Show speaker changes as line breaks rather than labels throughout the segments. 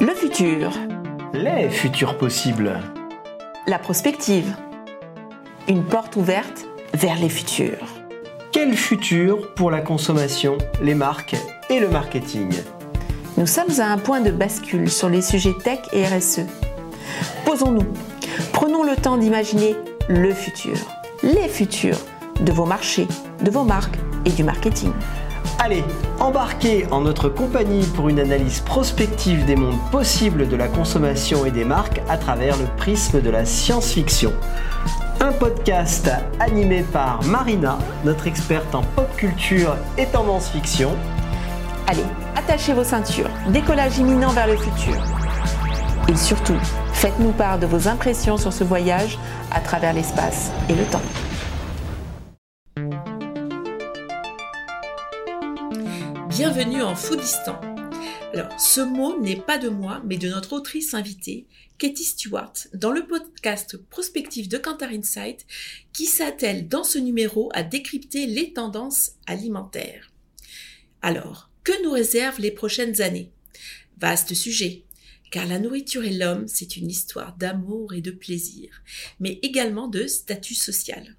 Le futur.
Les futurs possibles.
La prospective. Une porte ouverte vers les futurs.
Quel futur pour la consommation, les marques et le marketing?
Nous sommes à un point de bascule sur les sujets tech et RSE. Posons-nous. Prenons le temps d'imaginer le futur, les futurs de vos marchés, de vos marques et du marketing.
Allez, embarquez en notre compagnie pour une analyse prospective des mondes possibles de la consommation et des marques à travers le prisme de la science-fiction. Un podcast animé par Marina, notre experte en pop culture et tendance fiction.
Allez, attachez vos ceintures, décollage imminent vers le futur. Et surtout, faites-nous part de vos impressions sur ce voyage à travers l'espace et le temps.
Bienvenue en Foodistan. Alors, ce mot n'est pas de moi, mais de notre autrice invitée, Katie Stewart, dans le podcast prospectif de Kantar Insight, qui s'attelle dans ce numéro à décrypter les tendances alimentaires. Alors, que nous réservent les prochaines années? Vaste sujet, car la nourriture et l'homme, c'est une histoire d'amour et de plaisir, mais également de statut social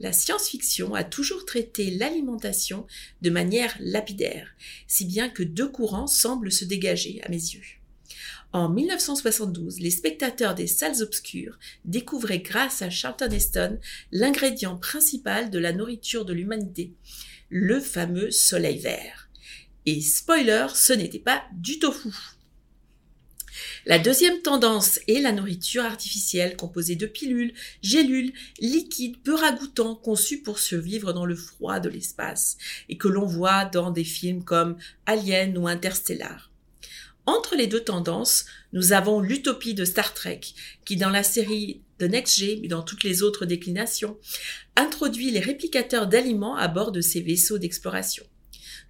la science-fiction a toujours traité l'alimentation de manière lapidaire, si bien que deux courants semblent se dégager à mes yeux. En 1972, les spectateurs des salles obscures découvraient grâce à Charlton Heston l'ingrédient principal de la nourriture de l'humanité, le fameux soleil vert. Et spoiler, ce n'était pas du tofu. La deuxième tendance est la nourriture artificielle composée de pilules, gélules, liquides peu ragoûtants conçus pour survivre dans le froid de l'espace et que l'on voit dans des films comme Alien ou Interstellar. Entre les deux tendances, nous avons l'utopie de Star Trek, qui dans la série de Next G, mais dans toutes les autres déclinations, introduit les réplicateurs d'aliments à bord de ces vaisseaux d'exploration.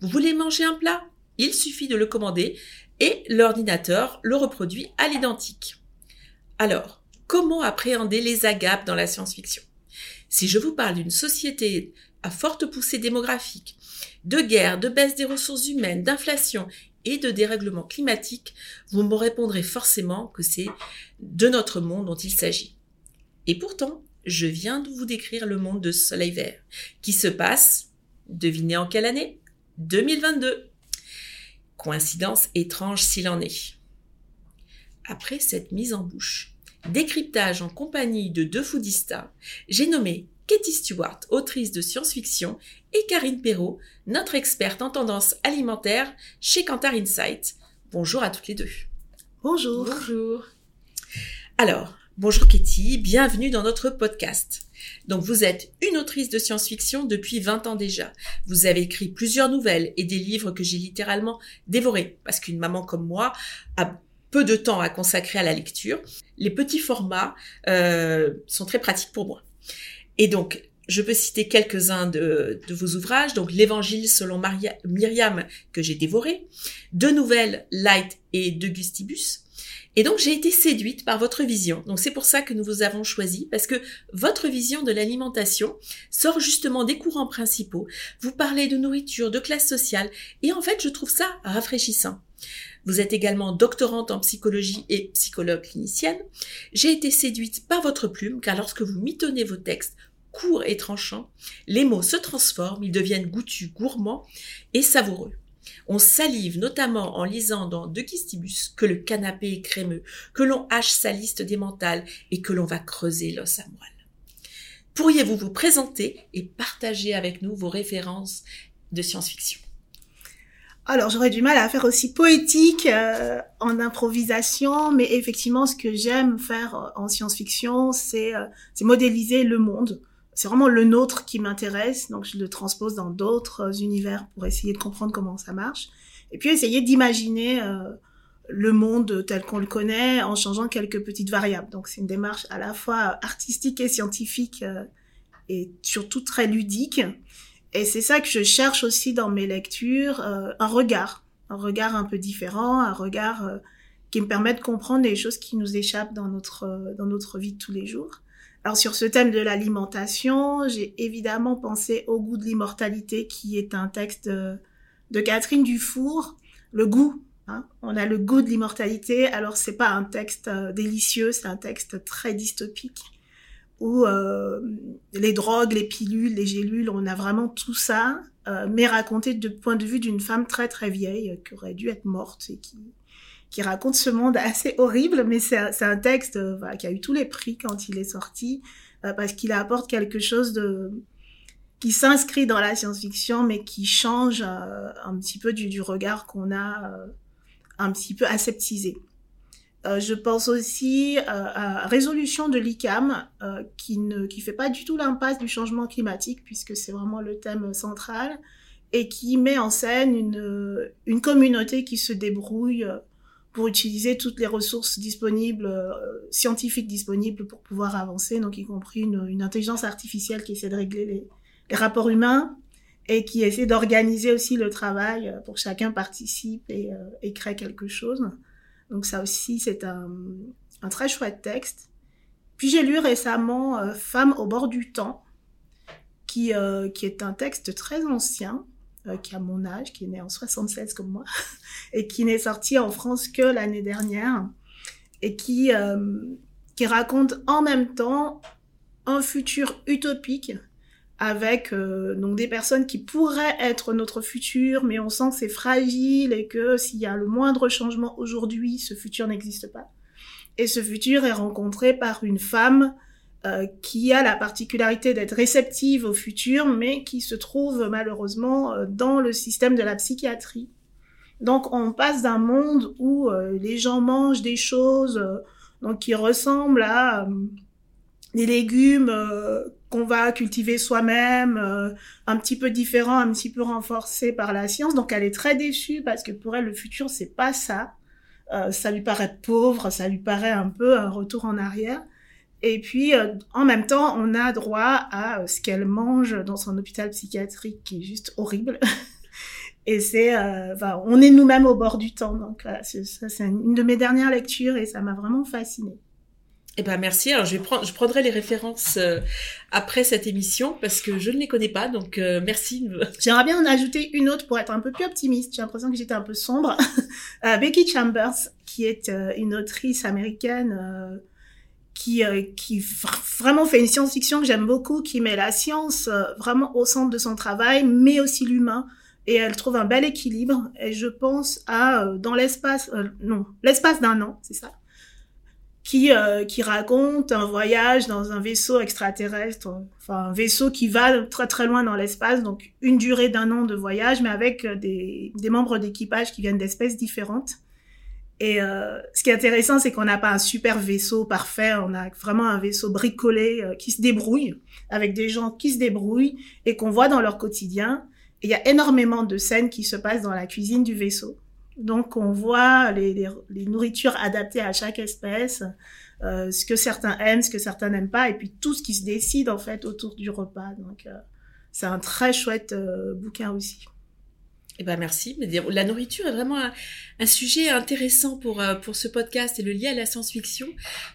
Vous voulez manger un plat? Il suffit de le commander et l'ordinateur le reproduit à l'identique. Alors, comment appréhender les agapes dans la science-fiction? Si je vous parle d'une société à forte poussée démographique, de guerre, de baisse des ressources humaines, d'inflation et de dérèglement climatique, vous me répondrez forcément que c'est de notre monde dont il s'agit. Et pourtant, je viens de vous décrire le monde de Soleil Vert, qui se passe, devinez en quelle année? 2022. Coïncidence étrange s'il en est. Après cette mise en bouche, décryptage en compagnie de deux foodistas, j'ai nommé Katie Stewart, autrice de science-fiction, et Karine Perrault, notre experte en tendance alimentaire chez Kantar Insight. Bonjour à toutes les deux.
Bonjour.
Bonjour. Alors, bonjour Katie, bienvenue dans notre podcast. Donc vous êtes une autrice de science-fiction depuis 20 ans déjà. Vous avez écrit plusieurs nouvelles et des livres que j'ai littéralement dévorés parce qu'une maman comme moi a peu de temps à consacrer à la lecture. Les petits formats euh, sont très pratiques pour moi. Et donc je peux citer quelques-uns de, de, vos ouvrages, donc l'Évangile selon Maria, Myriam que j'ai dévoré, deux nouvelles Light et De Gustibus, et donc j'ai été séduite par votre vision. Donc c'est pour ça que nous vous avons choisi, parce que votre vision de l'alimentation sort justement des courants principaux. Vous parlez de nourriture, de classe sociale, et en fait je trouve ça rafraîchissant. Vous êtes également doctorante en psychologie et psychologue clinicienne. J'ai été séduite par votre plume, car lorsque vous mitonnez vos textes courts et tranchants, les mots se transforment, ils deviennent goûtus, gourmands et savoureux. On salive notamment en lisant dans De Kistibus que le canapé est crémeux, que l'on hache sa liste des mentales et que l'on va creuser l'os à moelle. Pourriez-vous vous présenter et partager avec nous vos références de science-fiction?
Alors j'aurais du mal à faire aussi poétique euh, en improvisation, mais effectivement ce que j'aime faire euh, en science-fiction, c'est euh, modéliser le monde c'est vraiment le nôtre qui m'intéresse, donc je le transpose dans d'autres univers pour essayer de comprendre comment ça marche, et puis essayer d'imaginer euh, le monde tel qu'on le connaît en changeant quelques petites variables. Donc c'est une démarche à la fois artistique et scientifique euh, et surtout très ludique. Et c'est ça que je cherche aussi dans mes lectures, euh, un regard, un regard un peu différent, un regard qui me permet de comprendre les choses qui nous échappent dans notre dans notre vie de tous les jours. Alors sur ce thème de l'alimentation, j'ai évidemment pensé au goût de l'immortalité qui est un texte de, Catherine Dufour. Le goût Hein. On a le goût de l'immortalité. Alors c'est pas un texte euh, délicieux, c'est un texte très dystopique où euh, les drogues, les pilules, les gélules, on a vraiment tout ça, euh, mais raconté du point de vue d'une femme très très vieille qui aurait dû être morte et qui qui raconte ce monde assez horrible, mais c'est un, texte qui a eu tous les prix quand il est sorti parce qu'il apporte quelque chose qui s'inscrit dans la science-fiction, mais qui change un petit peu du, regard qu'on a un petit peu aseptisé. Euh, je pense aussi euh, à résolution de l'ICAM, euh, qui ne qui fait pas du tout l'impasse du changement climatique, puisque c'est vraiment le thème central, et qui met en scène une communauté qui se débrouille pour utiliser toutes les ressources disponibles, scientifiques disponibles pour pouvoir avancer, donc y compris une, intelligence artificielle qui essaie de régler les, rapports humains, et qui essaie d'organiser aussi le travail pour que chacun participe et, euh, et crée quelque chose. Donc ça aussi, c'est un, très chouette texte. Puis j'ai lu récemment euh, Femme au bord du temps, qui, euh, qui est un texte très ancien, euh, qui a mon âge, qui est né en 76 comme moi, et qui n'est sorti en France que l'année dernière, et qui, qui raconte en même temps un futur utopique avec euh, donc des personnes qui pourraient être notre futur, mais on sent que c'est fragile et que s'il y a le moindre changement aujourd'hui, ce futur n'existe pas. Et ce futur est rencontré par une femme euh, qui a la particularité d'être réceptive au futur, mais qui se trouve malheureusement euh, dans le système de la psychiatrie. Donc on passe d'un monde où les gens mangent des choses donc qui ressemblent à des légumes qu'on va cultiver soi-même, euh, un petit peu différent, un petit peu renforcé par la science. Donc elle est très déçue parce que pour elle le futur c'est pas ça. Euh, ça lui paraît pauvre, ça lui paraît un peu un retour en arrière. Et puis euh, en même temps on a droit à ce qu'elle mange dans son hôpital psychiatrique qui est juste horrible. et c'est, enfin, on est nous-mêmes au bord du temps. Donc ça c'est une de mes dernières lectures et ça m'a vraiment fascinée.
Eh ben merci. Alors je vais prendre, je prendrai les références euh, après cette émission parce que je ne les connais pas. Donc euh, merci.
J'aimerais bien en ajouter une autre pour être un peu plus optimiste. J'ai l'impression que j'étais un peu sombre. euh, Becky Chambers, qui est euh, une autrice américaine qui qui vraiment fait une science-fiction que j'aime beaucoup, qui met la science vraiment au centre de son travail, mais aussi l'humain. Et elle trouve un bel équilibre. Et je pense à dans l'espace, non, l'espace d'un an, c'est ça qui, euh, qui raconte un voyage dans un vaisseau extraterrestre, enfin un vaisseau qui va très très loin dans l'espace, donc une durée d'un an de voyage, mais avec euh, des membres d'équipage qui viennent d'espèces différentes. Et euh, ce qui est intéressant, c'est qu'on n'a pas un super vaisseau parfait, on a vraiment un vaisseau bricolé euh, qui se débrouille, avec des gens qui se débrouillent et qu'on voit dans leur quotidien. Il y a énormément de scènes qui se passent dans la cuisine du vaisseau. Donc on voit les, les, les, nourritures adaptées à chaque espèce, euh, ce que certains aiment, ce que certains n'aiment pas, et puis tout ce qui se décide en fait autour du repas. Donc euh, c'est un très chouette euh, bouquin aussi.
Eh ben merci. La nourriture est vraiment un, sujet intéressant pour euh, pour ce podcast et le lien à la science-fiction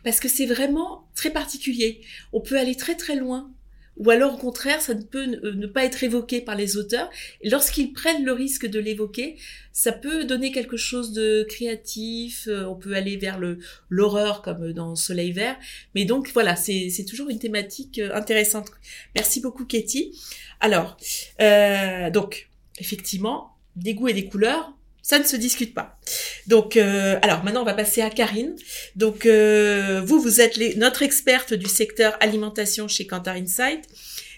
parce que c'est vraiment très particulier. On peut aller très très loin ou alors au contraire, ça ne peut ne pas être évoqué par les auteurs. Lorsqu'ils prennent le risque de l'évoquer, ça peut donner quelque chose de créatif. Euh, on peut aller vers le l'horreur comme dans Soleil Vert. Mais donc voilà, c'est toujours une thématique euh, intéressante. Merci beaucoup, Katie. Alors, euh, donc effectivement, des goûts et des couleurs, ça ne se discute pas. Donc, euh, alors maintenant, on va passer à Karine. Donc, euh, vous, vous êtes les, notre experte du secteur alimentation chez Kantar Insight.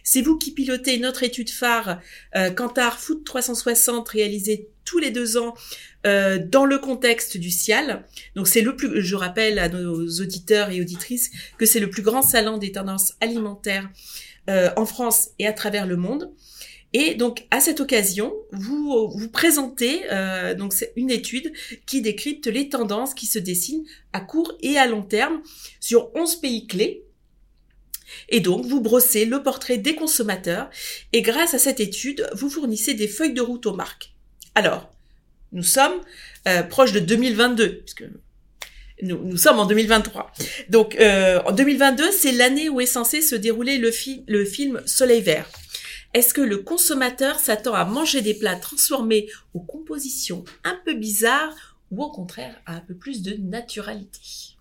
C'est vous qui pilotez notre étude phare euh, Kantar Food 360 réalisée tous les deux ans euh, dans le contexte du CIAL. Donc c'est le plus, je rappelle à nos auditeurs et auditrices que c'est le plus grand salon des tendances alimentaires euh, en France et à travers le monde. Et donc à cette occasion, vous vous présentez euh, donc c'est une étude qui décrypte les tendances qui se dessinent à court et à long terme sur 11 pays clés. Et donc vous brossez le portrait des consommateurs et grâce à cette étude, vous fournissez des feuilles de route aux marques. Alors, nous sommes euh, proches de 2022 puisque nous, nous, sommes en 2023. Donc, euh, en 2022, c'est l'année où est censé se dérouler le, le film Soleil Vert. Est-ce que le consommateur s'attend à manger des plats transformés aux compositions un peu bizarres ou au contraire à un peu plus de naturalité?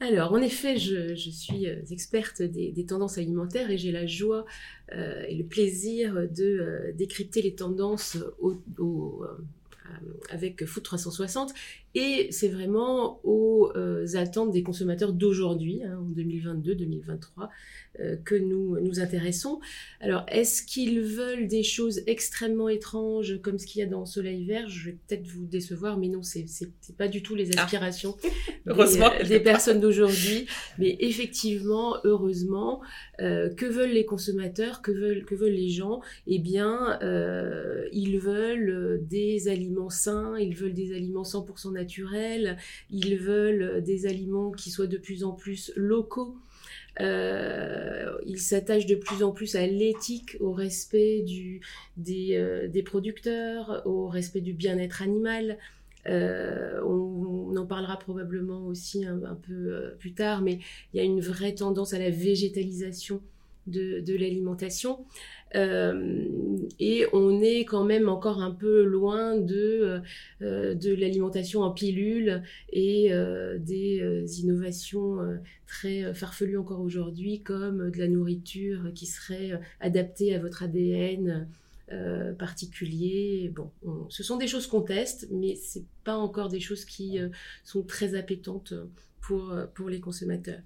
Alors, en effet, je, suis euh, experte des, tendances alimentaires et j'ai la joie euh, et le plaisir de euh, décrypter les tendances avec Food 360 et c'est vraiment aux attentes des consommateurs d'aujourd'hui, hein, en 2022-2023, euh, que nous nous intéressons. Alors, est-ce qu'ils veulent des choses extrêmement étranges comme ce qu'il y a dans Soleil Vert? Je vais peut-être vous décevoir, mais non, c'est pas du tout les ah. aspirations heureusement, des, personnes d'aujourd'hui. Mais effectivement, heureusement, euh, que veulent les consommateurs Que veulent que veulent les gens? Eh bien, euh, ils veulent des aliments sains, ils veulent des aliments 100% naturels, ils veulent des aliments qui soient de plus en plus locaux. Euh, il s'attache de plus en plus à l'éthique, au respect euh, des, producteurs, au respect du bien-être animal. Euh, on, en parlera probablement aussi un, peu plus tard, mais il y a une vraie tendance à la végétalisation de, l'alimentation. Euh, et on est quand même encore un peu loin de, euh, de l'alimentation en pilule et euh, des innovations très farfelues encore aujourd'hui, comme de la nourriture qui serait adaptée à votre ADN. particulier. Bon, ce sont des choses qu'on teste, mais c'est pas encore des choses qui sont très appétantes pour, pour les consommateurs.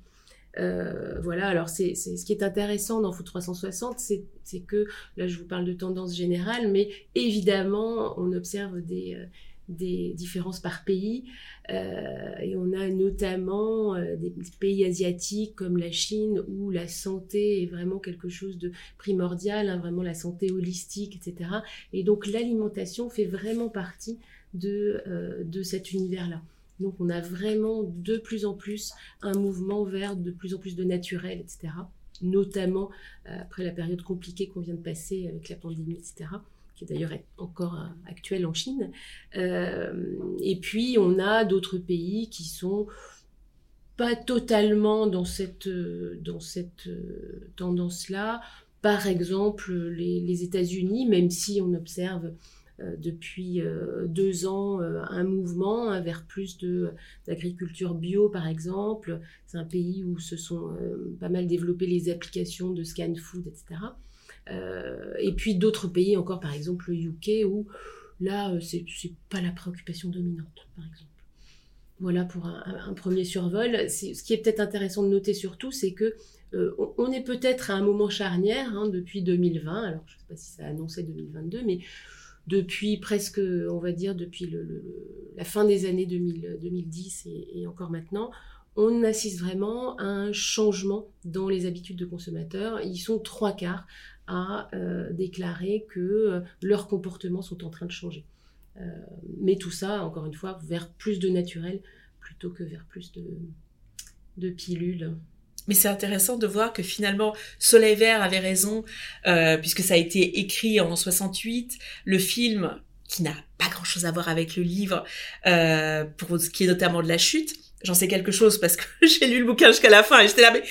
Euh, voilà, alors c'est ce qui est intéressant dans Food 360, c'est que là je vous parle de tendance générale, mais évidemment on observe des, euh, différences par pays euh, et on a notamment des pays asiatiques comme la Chine où la santé est vraiment quelque chose de primordial, hein, vraiment la santé holistique, etc. Et donc l'alimentation fait vraiment partie de cet univers-là. Donc on a vraiment de plus en plus un mouvement vers de plus en plus de naturel, etc. Notamment euh, après la période compliquée qu'on vient de passer avec la pandémie, etc qui d'ailleurs est encore euh, actuelle en Chine. Euh, et puis on a d'autres pays qui sont pas totalement dans cette, tendance-là. Par exemple, les, États-Unis, même si on observe depuis euh, deux ans euh, un mouvement hein, vers plus d'agriculture bio par exemple. C'est un pays où se sont pas mal développées les applications de scan food, etc. et puis d'autres pays encore, par exemple le UK, où là, c'est pas la préoccupation dominante, par exemple. Voilà pour un, premier survol. Ce qui est peut-être intéressant de noter surtout, c'est que on, est peut-être à un moment charnière hein, depuis 2020. Alors, je ne sais pas si ça a annoncé 2022, mais depuis presque, on va dire, depuis la fin des années 2010 et, encore maintenant, on assiste vraiment à un changement dans les habitudes de consommateurs. Ils sont trois quarts à euh, déclarer que euh, leurs comportements sont en train de changer. Euh, mais tout ça, encore une fois, vers plus de naturel plutôt que vers plus de, de pilules
mais c'est intéressant de voir que finalement Soleil Vert avait raison, euh, puisque ça a été écrit en 68. Le film, qui n'a pas grand-chose à voir avec le livre, euh, pour ce qui est notamment de la chute, j'en sais quelque chose parce que j'ai lu le bouquin jusqu'à la fin et j'étais là, mais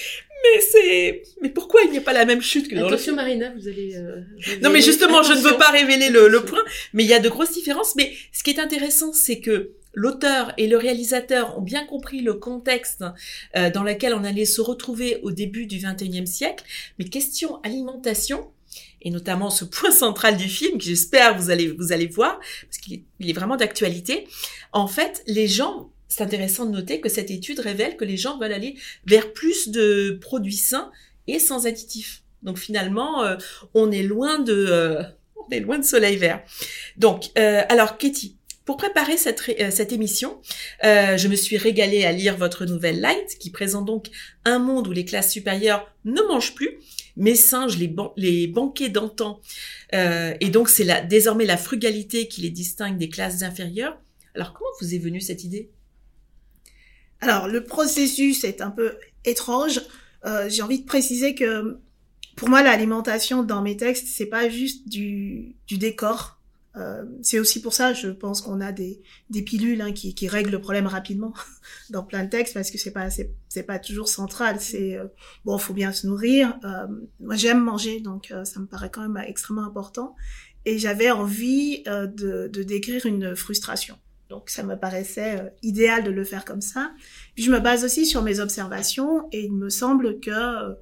mais c'est mais pourquoi il n'y a pas la même chute que dans
Attention
le
Marina, vous allez euh,
Non mais justement, je ne veux pas révéler le, le point, mais il y a de grosses différences. Mais ce qui est intéressant c'est que l'auteur et le réalisateur ont bien compris le contexte euh, dans lequel on allait se retrouver au début du XXIe siècle, mais question alimentation, et notamment ce point central du film que j'espère vous allez vous allez voir parce qu'il est, vraiment d'actualité. En fait, les gens, c'est intéressant de noter que cette étude révèle que les gens veulent aller vers plus de produits sains et sans additifs. Donc finalement, euh, on est loin de euh, on est loin de soleil vert. Donc alors Katie, pour préparer cette, euh, cette émission, euh, je me suis régalée à lire votre nouvelle Light, qui présente donc un monde où les classes supérieures ne mangent plus, mais singent les, les banquets d'antan. Euh, et donc c'est la, désormais la frugalité qui les distingue des classes inférieures. Alors comment vous est venue cette idée?
Alors le processus est un peu étrange. Euh, J'ai envie de préciser que pour moi l'alimentation dans mes textes c'est pas juste du, du décor euh, c'est aussi pour ça, je pense qu'on a des, pilules hein, qui, règlent le problème rapidement dans plein de textes parce que c'est pas pas toujours central. C'est euh, bon, faut bien se nourrir. Euh, moi, j'aime manger, donc ça me paraît quand même extrêmement important. Et j'avais envie de, décrire une frustration. Donc ça me paraissait euh, idéal de le faire comme ça. Puis je me base aussi sur mes observations et il me semble que euh,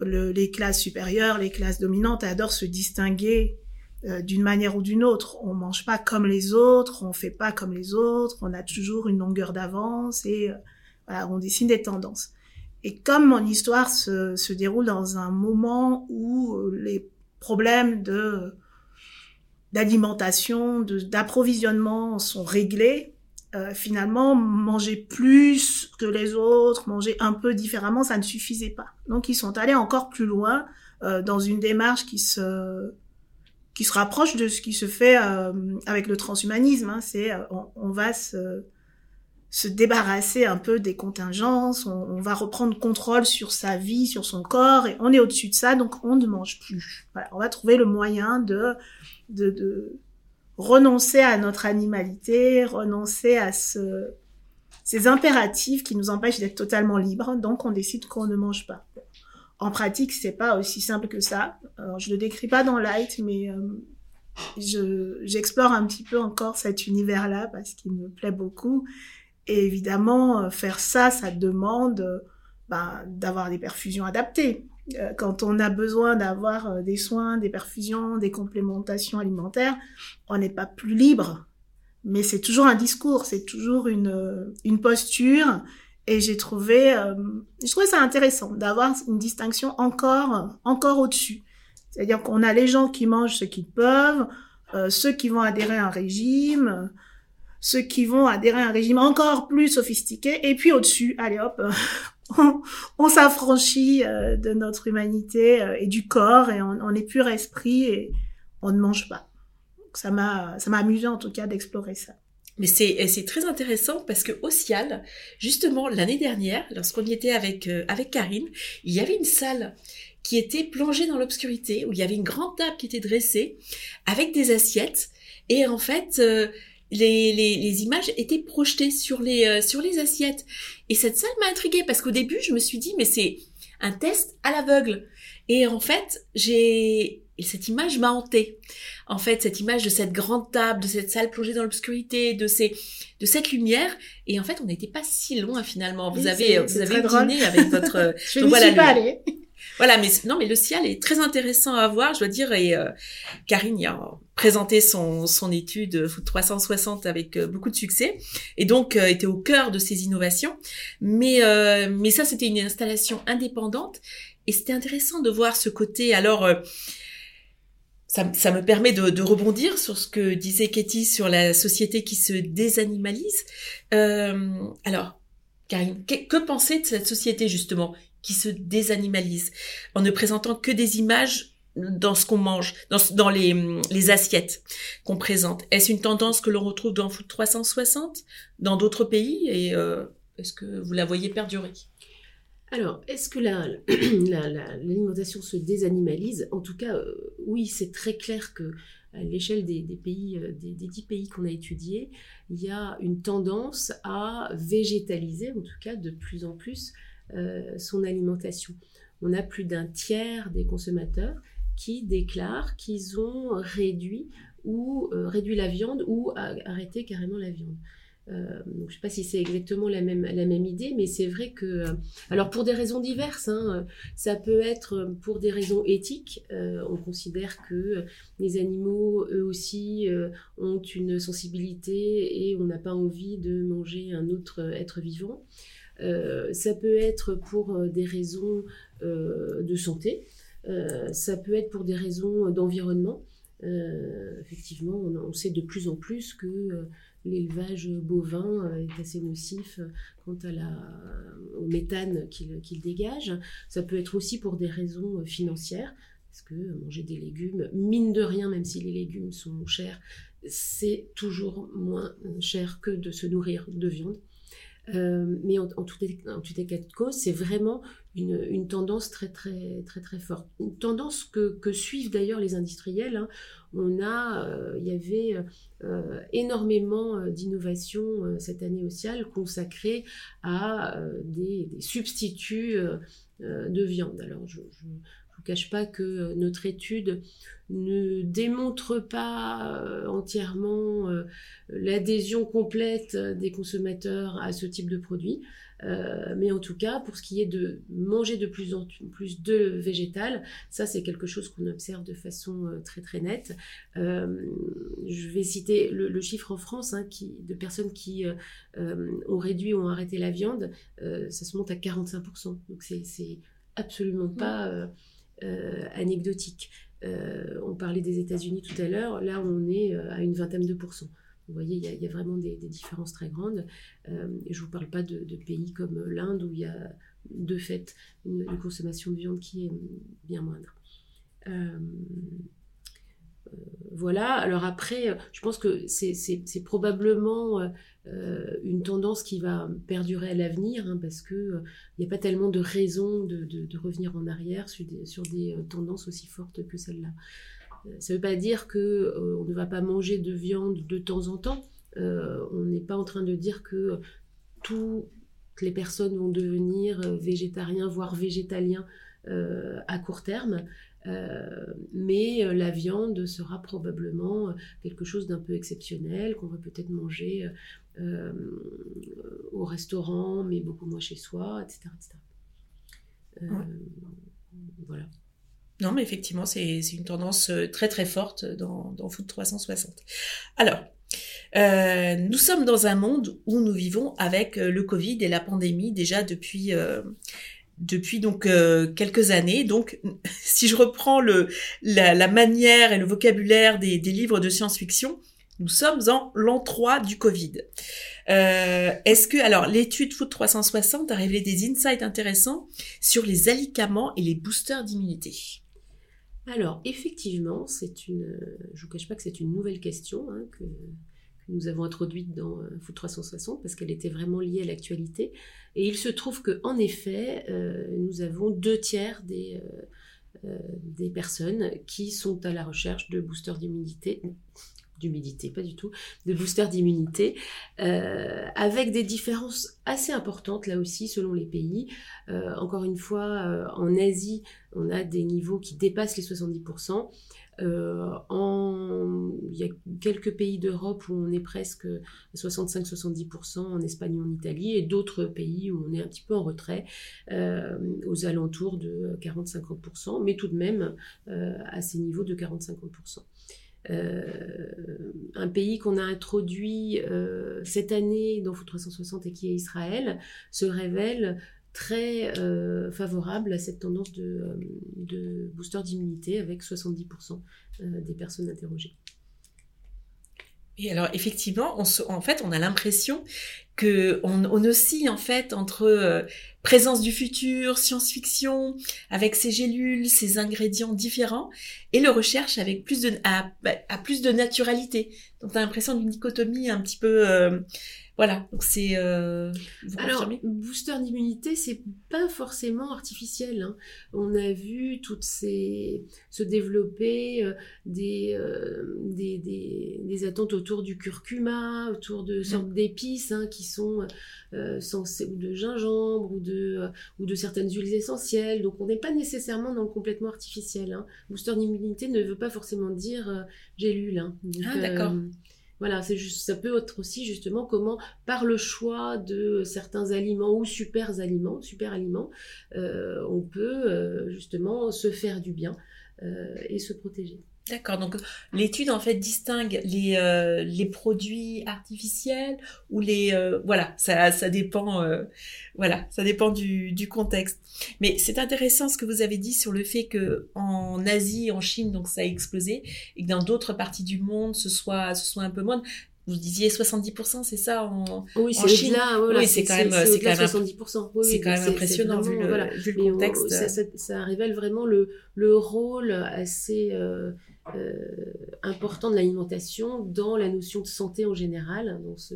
le, les classes supérieures, les classes dominantes adorent se distinguer euh, d'une manière ou d'une autre. On mange pas comme les autres, on fait pas comme les autres, on a toujours une longueur d'avance et voilà, on dessine des tendances. Et comme mon histoire se, se déroule dans un moment où les problèmes de d'alimentation, d'approvisionnement sont réglés, euh, finalement, manger plus que les autres, manger un peu différemment, ça ne suffisait pas. Donc, ils sont allés encore plus loin euh, dans une démarche qui se qui se rapproche de ce qui se fait euh, avec le transhumanisme. Hein. C'est euh, on, va se se débarrasser un peu des contingences, on, on, va reprendre contrôle sur sa vie, sur son corps, et on est au-dessus de ça, donc on ne mange plus. Voilà, on va trouver le moyen de de, de renoncer à notre animalité, renoncer à ce, ces impératifs qui nous empêchent d'être totalement libres. Donc, on décide qu'on ne mange pas. En pratique, c'est pas aussi simple que ça. Alors, je le décris pas dans Light, mais euh, je, j'explore un petit peu encore cet univers-là parce qu'il me plaît beaucoup. Et évidemment, euh, faire ça, ça demande euh, ben, d'avoir des perfusions adaptées. Quand on a besoin d'avoir des soins, des perfusions, des complémentations alimentaires, on n'est pas plus libre. Mais c'est toujours un discours, c'est toujours une posture. Et j'ai trouvé, euh, je trouvais ça intéressant d'avoir une distinction encore, encore au-dessus. C'est-à-dire qu'on a les gens qui mangent ce qu'ils peuvent, euh, ceux qui vont adhérer à un régime, ceux qui vont adhérer à un régime encore plus sophistiqué, et puis au-dessus, allez hop, on, on s'affranchit euh, de notre humanité euh, et du corps et on, est pur esprit et on ne mange pas. Ça m'a ça m'a amusé en tout cas d'explorer ça.
Mais c'est très intéressant parce que au Cial, justement l'année dernière, lorsqu'on y était avec euh, avec Karine, il y avait une salle qui était plongée dans l'obscurité où il y avait une grande table qui était dressée avec des assiettes et en fait euh, les, les, les, images étaient projetées sur les, euh, sur les assiettes. Et cette salle m'a intriguée parce qu'au début, je me suis dit, mais c'est un test à l'aveugle. Et en fait, j'ai, cette image m'a hantée. En fait, cette image de cette grande table, de cette salle plongée dans l'obscurité, de ces, de cette lumière. Et en fait, on n'était pas si loin finalement. Vous
Oui,
avez, vous avez dîné avec votre.
Je
donc
n'y
voilà,
suis pas
le-
allée.
voilà, mais non, mais le ciel est très intéressant à voir, je dois dire. Et euh, Karine y a présenté son son étude euh, Food 360 avec euh, beaucoup de succès, et donc euh, était au cœur de ces innovations. Mais euh, mais ça, c'était une installation indépendante, et c'était intéressant de voir ce côté. Alors euh, ça, me permet de, rebondir sur ce que disait Katie sur la société qui se désanimalise. Euh, alors, Karine, que, que penser de cette société justement qui se désanimalise en ne présentant que des images dans ce qu'on mange, dans, les assiettes qu'on présente? Est-ce une tendance que l'on retrouve dans Food 360, dans d'autres pays? Et euh, est-ce que vous la voyez perdurer?
Alors, est-ce que la- la- la- l'alimentation se désanimalise? En tout cas, euh, oui, c'est très clair que à l'échelle des, pays, euh, des, des dix pays qu'on a étudiés, il y a une tendance à végétaliser, en tout cas de plus en plus, euh, son alimentation. On a plus d'un tiers des consommateurs qui déclarent qu'ils ont réduit ou réduit la viande ou arrêté carrément la viande. Euh, donc, je ne sais pas si c'est exactement la même, idée, mais c'est vrai que euh, alors pour des raisons diverses, hein, euh, ça peut être pour des raisons éthiques. On considère que les animaux, eux aussi, ont une sensibilité et on n'a pas envie de manger un autre être vivant. Ça peut être pour des raisons de santé. Ça peut être pour des raisons d'environnement. Effectivement, on, sait de plus en plus que l'élevage bovin euh, est assez nocif euh, quant à la, au méthane qu'il dégage. Ça peut être aussi pour des raisons euh, financières, parce que euh, manger des légumes, mine de rien, même si les légumes sont chers, c'est toujours moins euh, cher que de se nourrir de viande. Euh, mais en, tout, état de cause, c'est vraiment une, tendance très très très très forte. Une tendance que, suivent d'ailleurs les industriels. hein. On a, euh, il y avait euh, énormément d'innovations cette année au CIAL consacrées à des, substituts de viande. Alors je, je, cache pas que notre étude ne démontre pas entièrement l'adhésion complète des consommateurs à ce type de produit. Euh, mais en tout cas, pour ce qui est de manger de plus en plus de végétal, ça c'est quelque chose qu'on observe de façon euh, très très nette. Euh, je vais citer le, chiffre en France hein, qui, de personnes qui ont réduit ou ont arrêté la viande, ça se monte à 45%. Donc c'est absolument pas anecdotique. on parlait des États-Unis tout à l'heure, là on est à une vingtaine de pourcents. Vous voyez, il y, a, vraiment des, différences très grandes. Euh, je ne vous parle pas de, pays comme l'Inde où il y a de fait une, consommation de viande qui est bien moindre. Euh, euh, voilà, alors après, je pense que c'est probablement une tendance qui va perdurer à l'avenir, hein, parce qu'il n'y a pas tellement de raisons de, revenir en arrière sur des tendances aussi fortes que celle-là. Ça ne veut pas dire qu'on euh, ne va pas manger de viande de temps en temps. Euh, on n'est pas en train de dire que toutes les personnes vont devenir euh, végétariens, voire végétaliens à court terme. Mais la viande sera probablement quelque chose d'un peu exceptionnel, qu'on va peut-être manger au restaurant, mais beaucoup moins chez soi, etc.
Voilà. Non, mais effectivement, c'est une tendance euh, très très forte dans, dans Food 360. Alors, euh, nous sommes dans un monde où nous vivons avec euh, le Covid et la pandémie déjà depuis depuis donc quelques années. Donc, si je reprends le la, manière et le vocabulaire des, des livres de science-fiction, nous sommes en l'an 3 du Covid. Est-ce que alors l'étude Food 360 a révélé des insights intéressants sur les alicaments et les boosters d'immunité?
Alors, effectivement, c'est une, je ne vous cache pas que c'est une nouvelle question hein, que, nous avons introduite dans euh, Foot 360 parce qu'elle était vraiment liée à l'actualité. Et il se trouve qu'en effet, euh, nous avons deux tiers des, euh, des personnes qui sont à la recherche de boosters d'immunité d'humidité, pas du tout, de booster d'immunité, avec des différences assez importantes là aussi selon les pays. Encore une fois, en Asie, on a des niveaux qui dépassent les 70%. En... Il y a quelques pays d'Europe où on est presque 65-70%, en Espagne en Italie, et d'autres pays où on est un petit peu en retrait, aux alentours de 40-50%, mais tout de même à ces niveaux de 40-50%. Euh, un pays qu'on a introduit euh, cette année dans Foot 360 et qui est Israël, se révèle très euh, favorable à cette tendance de, de booster d'immunité avec 70% des personnes interrogées.
Et alors effectivement, on en fait, on a l'impression que on, oscille en fait entre euh, présence du futur, science-fiction, avec ses gélules, ses ingrédients différents, et le recherche avec plus de à, plus de naturalité. Donc on a l'impression d'une dichotomie un petit peu euh, voilà, donc c'est. Euh,
Alors, booster d'immunité, c'est pas forcément artificiel. Hein. On a vu toutes ces se développer euh, euh, des, des, des, attentes autour du curcuma, autour de sortes mm. d'épices hein, qui sont censées ou de gingembre ou de ou de certaines huiles essentielles. Donc, on n'est pas nécessairement dans le complètement artificiel. Hein. Booster d'immunité ne veut pas forcément dire gélule. Hein.
ah, d'accord.
Voilà, c'est juste, ça peut être aussi justement comment, par le choix de certains aliments ou super aliments, super aliments, euh, on peut euh, justement se faire du bien euh, et se protéger.
D'accord, donc l'étude en fait distingue les, euh, les produits artificiels ou les euh, voilà, ça, ça dépend euh, voilà, ça dépend du, du contexte. Mais c'est intéressant ce que vous avez dit sur le fait que en Asie, en Chine, donc ça a explosé et que dans d'autres parties du monde, ce soit ce soit un peu moins. Vous disiez 70%, c'est ça en,
oui,
c'est
Chine? Là,
oui, c'est quand même,
c'est quand même 70%. Oui,
c'est quand même impressionnant vu, le, voilà. vu le contexte.
Ça, ça, ça, révèle vraiment le, le rôle assez euh, important de l'alimentation dans la notion de santé en général, dans ce,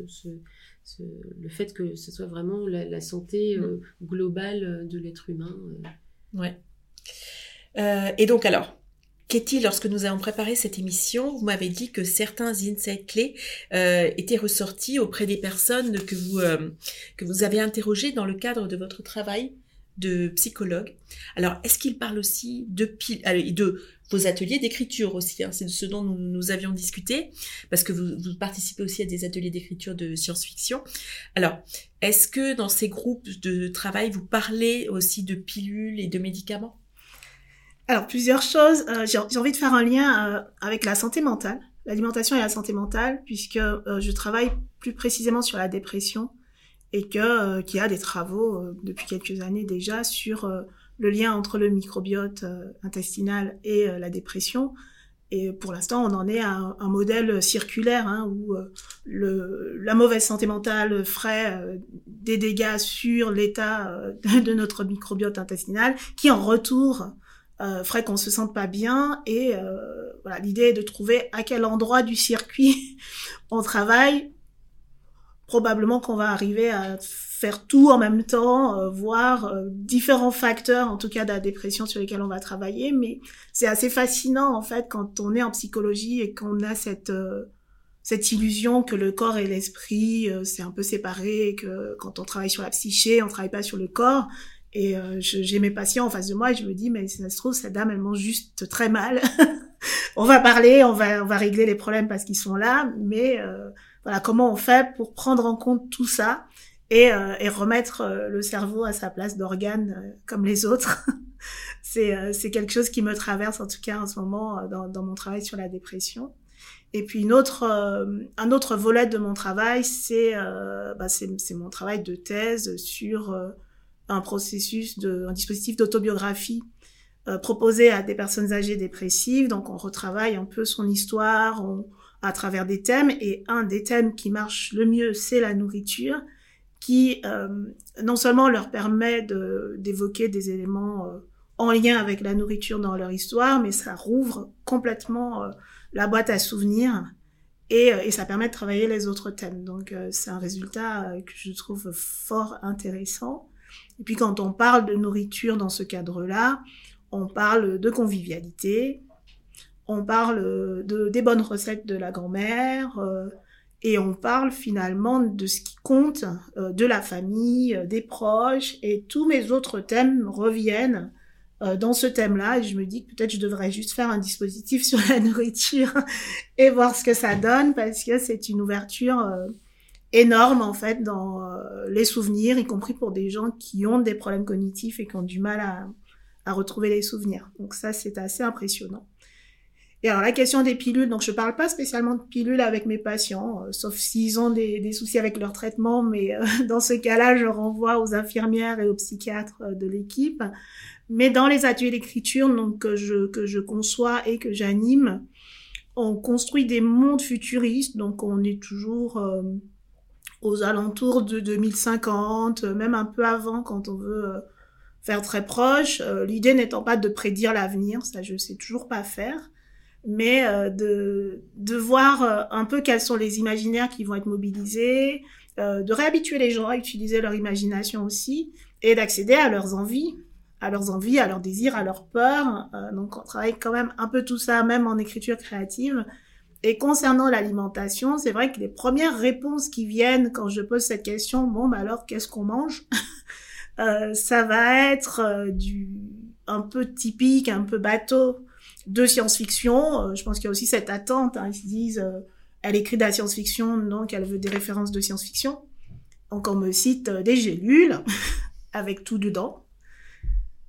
le fait que ce soit vraiment la, santé euh, mm. globale de l'être humain.
Euh. Ouais. et donc alors, Katie, lorsque nous avons préparé cette émission, vous m'avez dit que certains insights clés étaient ressortis auprès des personnes que vous, que vous avez interrogées dans le cadre de votre travail de psychologue. Alors, est-ce qu'il parle aussi de, de vos ateliers d'écriture aussi hein, C'est de ce dont nous, avions discuté, parce que vous, participez aussi à des ateliers d'écriture de science-fiction. Alors, est-ce que dans ces groupes de travail, vous parlez aussi de pilules et de médicaments?
Alors, plusieurs choses. Euh, j'ai envie de faire un lien euh, avec la santé mentale, l'alimentation et la santé mentale, puisque euh, je travaille plus précisément sur la dépression et que qu'il y a des travaux depuis quelques années déjà sur le lien entre le microbiote intestinal et la dépression. Et pour l'instant, on en est à un, modèle circulaire hein, où le, la mauvaise santé mentale ferait des dégâts sur l'état de notre microbiote intestinal, qui en retour euh, ferait qu'on se sente pas bien. Et voilà, l'idée est de trouver à quel endroit du circuit on travaille probablement qu'on va arriver à faire tout en même temps, euh, voir euh, différents facteurs, en tout cas de la dépression sur lesquels on va travailler. Mais c'est assez fascinant en fait quand on est en psychologie et qu'on a cette euh, cette illusion que le corps et l'esprit c'est un peu séparé, que quand on travaille sur la psyché, on travaille pas sur le corps. Et j'ai mes patients en face de moi et je me dis mais si ça se trouve cette dame elle mange juste très mal. on va parler, on va on va régler les problèmes parce qu'ils sont là, mais voilà, comment on fait pour prendre en compte tout ça et, euh, et remettre euh, le cerveau à sa place d'organe euh, comme les autres. c'est quelque chose qui me traverse en tout cas en ce moment dans, dans mon travail sur la dépression. Et puis une autre, un autre volet de mon travail, c'est bah, c'est mon travail de thèse sur un processus de un dispositif d'autobiographie proposé à des personnes âgées dépressives. Donc on retravaille un peu son histoire, on, à travers des thèmes et un des thèmes qui marche le mieux, c'est la nourriture qui euh, non seulement leur permet d'évoquer des éléments euh, en lien avec la nourriture dans leur histoire, mais ça rouvre complètement euh, la boîte à souvenirs et, et, ça permet de travailler les autres thèmes. Donc c'est un résultat que je trouve fort intéressant. Et puis quand on parle de nourriture dans ce cadre-là, on parle de convivialité, on parle de, des bonnes recettes de la grand-mère et on parle finalement de ce qui compte, euh, de la famille, euh, des proches et tous mes autres thèmes reviennent dans ce thème-là et je me dis que peut-être je devrais juste faire un dispositif sur la nourriture et voir ce que ça donne parce que c'est une ouverture énorme en fait dans les souvenirs, y compris pour des gens qui ont des problèmes cognitifs et qui ont du mal à, à retrouver les souvenirs. Donc ça c'est assez impressionnant. Et alors la question des pilules, donc je parle pas spécialement de pilules avec mes patients, euh, sauf s'ils ont des, soucis avec leur traitement, mais euh, dans ce cas-là, je renvoie aux infirmières et aux psychiatres euh, de l'équipe. Mais dans les ateliers d'écriture que je que je conçois et que j'anime, on construit des mondes futuristes, donc on est toujours aux alentours de 2050, même un peu avant quand on veut faire très proche. L'idée n'étant pas de prédire l'avenir, ça je sais toujours pas faire mais euh, de, de voir euh, un peu quels sont les imaginaires qui vont être mobilisés, euh, de réhabituer les gens à utiliser leur imagination aussi, et d'accéder à leurs envies, à leurs envies, à leurs désirs, à leurs peurs. donc on travaille quand même un peu tout ça, même en écriture créative. Et concernant l'alimentation, c'est vrai que les premières réponses qui viennent quand je pose cette question, bon, bah alors qu'est-ce qu'on mange? Ça va être du un peu typique, un peu bateau de science-fiction. Euh, je pense qu'il y a aussi cette attente. Hein, ils se disent, euh, elle écrit de la science-fiction, donc elle veut des références de science-fiction. Donc on me cite euh, des gélules avec tout dedans.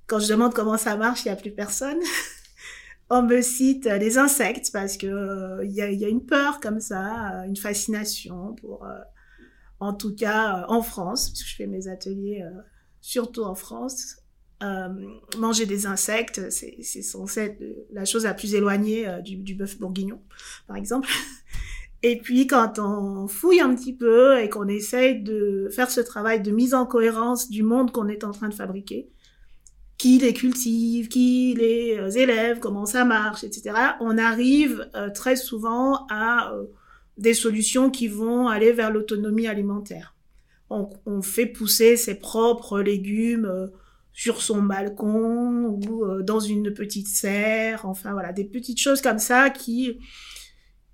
Quand je demande comment ça marche, il n'y a plus personne. on me cite les insectes parce que il y, a, y, a, une peur comme ça, une fascination pour, en tout cas en France, parce que je fais mes ateliers surtout en France, euh, manger des insectes, c'est censé être la chose la plus éloignée euh, du, bœuf bourguignon, par exemple. Et puis quand on fouille un petit peu et qu'on essaye de faire ce travail de mise en cohérence du monde qu'on est en train de fabriquer, qui les cultive, qui les euh, élève, comment ça marche, etc., on arrive très souvent à des solutions qui vont aller vers l'autonomie alimentaire. On, fait pousser ses propres légumes sur son balcon ou euh, dans une petite serre, enfin voilà, des petites choses comme ça qui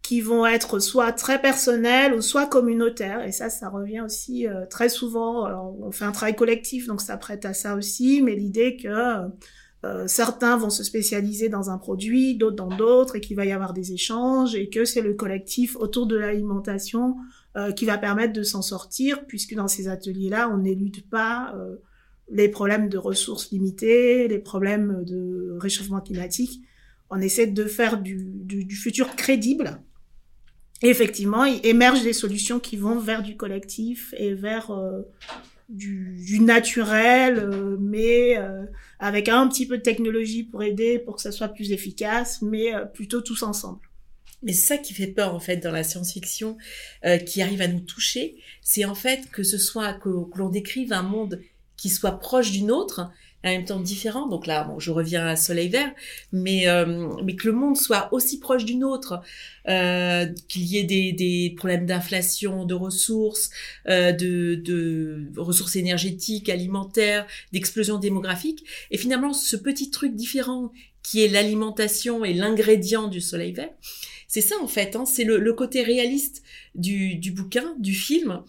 qui vont être soit très personnels ou soit communautaires. Et ça, ça revient aussi euh, très souvent. Alors, on fait un travail collectif, donc ça prête à ça aussi, mais l'idée que euh, certains vont se spécialiser dans un produit, d'autres dans d'autres, et qu'il va y avoir des échanges, et que c'est le collectif autour de l'alimentation qui va permettre de s'en sortir, puisque dans ces ateliers-là, on n'élude pas les problèmes de ressources limitées, les problèmes de réchauffement climatique. On essaie de faire du, futur crédible et effectivement, il émerge des solutions qui vont vers du collectif et vers euh, du, naturel, euh, mais euh, avec un petit peu de technologie pour aider, pour que ça soit plus efficace, mais plutôt tous ensemble.
Mais ça qui fait peur en fait dans la science-fiction, qui arrive à nous toucher, c'est en fait que ce soit que, que l'on décrive un monde qui soit proche d'une autre, en même temps différent. Donc là, bon, je reviens à Soleil Vert, mais euh, mais que le monde soit aussi proche d'une autre, euh, qu'il y ait des, des problèmes d'inflation, de ressources, euh, de, de ressources énergétiques, alimentaires, d'explosion démographique, et finalement ce petit truc différent qui est l'alimentation et l'ingrédient du Soleil Vert. C'est ça en fait, hein, c'est le, le, côté réaliste du, du bouquin, du film,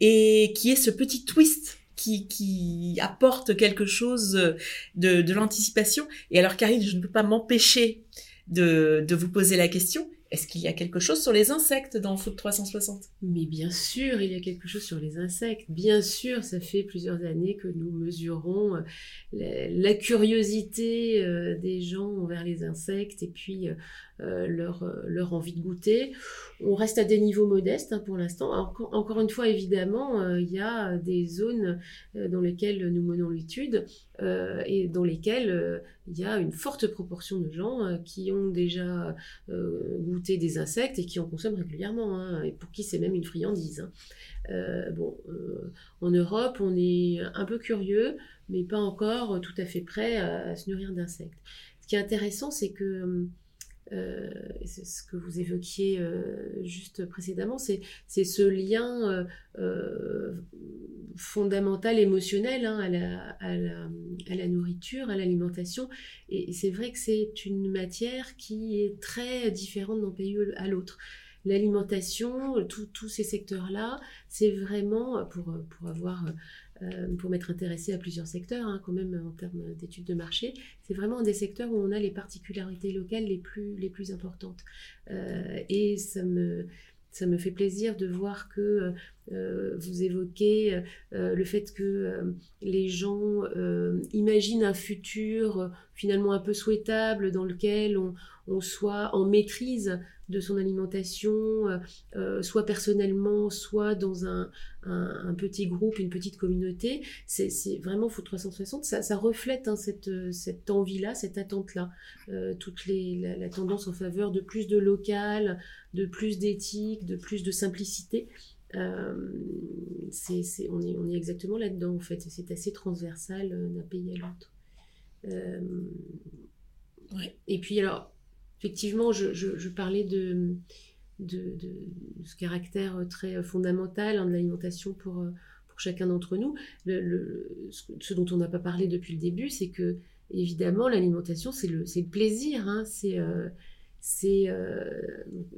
et qui est ce petit twist qui, apporte quelque chose de, l'anticipation. Et alors, Karine, je ne peux pas m'empêcher de, de vous poser la question. Est-ce qu'il y a quelque chose sur les insectes dans Foot 360
Mais bien sûr, il y a quelque chose sur les insectes. Bien sûr, ça fait plusieurs années que nous mesurons euh, la, curiosité euh, des gens envers les insectes et puis euh, leur, leur envie de goûter. On reste à des niveaux modestes hein, pour l'instant. Encore, une fois, évidemment, il y a des zones dans lesquelles nous menons l'étude et dans lesquelles il y a une forte proportion de gens qui ont déjà goûté des insectes et qui en consomment régulièrement, hein, et pour qui c'est même une friandise. Hein. Euh, bon, euh, en Europe, on est un peu curieux, mais pas encore tout à fait prêt à, se nourrir d'insectes. Ce qui est intéressant, c'est que euh, c'est ce que vous évoquiez euh, juste précédemment, c'est ce lien euh, fondamental émotionnel hein, à, la, nourriture, à l'alimentation. Et, c'est vrai que c'est une matière qui est très différente d'un pays à l'autre l'alimentation, tous ces secteurs-là, c'est vraiment, pour avoir euh, pour m'être intéressé à plusieurs secteurs, hein, quand même en termes d'études de marché, c'est vraiment des secteurs où on a les particularités locales les plus, les plus importantes. Euh, et ça me, ça me fait plaisir de voir que euh, vous évoquez euh, le fait que euh, les gens imaginent un futur finalement un peu souhaitable dans lequel on, soit en maîtrise de son alimentation, soit personnellement, soit dans un, petit groupe, une petite communauté. C'est vraiment Food 360, ça, ça reflète hein, cette, envie-là, cette attente-là, toute la, la, tendance en faveur de plus de local, de plus d'éthique, de plus de simplicité. Euh, c'est, c'est, on, est, on est exactement là-dedans en fait. C'est assez transversal euh, d'un pays à l'autre. Euh, ouais. Et puis alors, effectivement, je, je, je parlais de, de, de, ce caractère très fondamental hein, de l'alimentation pour, pour chacun d'entre nous. Le, le, ce dont on n'a pas parlé depuis le début, c'est que évidemment l'alimentation, c'est le, c'est le plaisir. Hein, c'est c'est euh,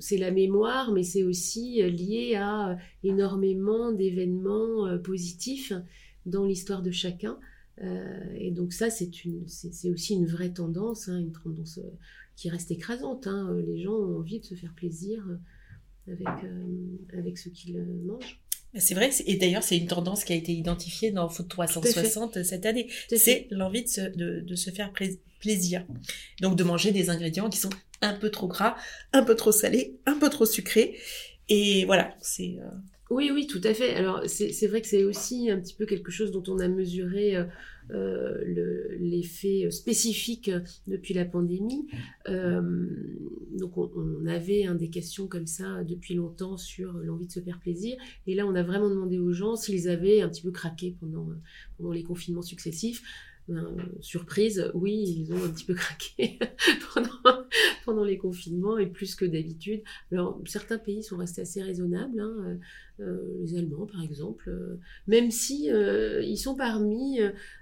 c'est la mémoire, mais c'est aussi euh, lié à énormément d'événements euh, positifs dans l'histoire de chacun. et donc ça, c'est une, c'est aussi une vraie tendance, hein, une tendance qui reste écrasante. Hein. Les gens ont envie de se faire plaisir avec, avec ce qu'ils mangent.
C'est vrai, et d'ailleurs c'est une tendance qui a été identifiée dans Food 360 cette année. C'est l'envie de de, de se faire plaisir. Donc de manger des ingrédients qui sont un peu trop gras, un peu trop salé, un peu trop sucré. Et voilà, c'est... Euh,
oui, oui, tout à fait. Alors, c'est vrai que c'est aussi un petit peu quelque chose dont on a mesuré euh, euh l'effet spécifique depuis la pandémie. Euh, donc, on, on, avait hein, des questions comme ça depuis longtemps sur l'envie de se faire plaisir. Et là, on a vraiment demandé aux gens s'ils avaient un petit peu craqué pendant, pendant les confinements successifs. Ben, surprise, oui, ils ont un petit peu craqué pendant, pendant, les confinements et plus que d'habitude. Alors, certains pays sont restés assez raisonnables. Hein. les Allemands par exemple, même si ils sont parmi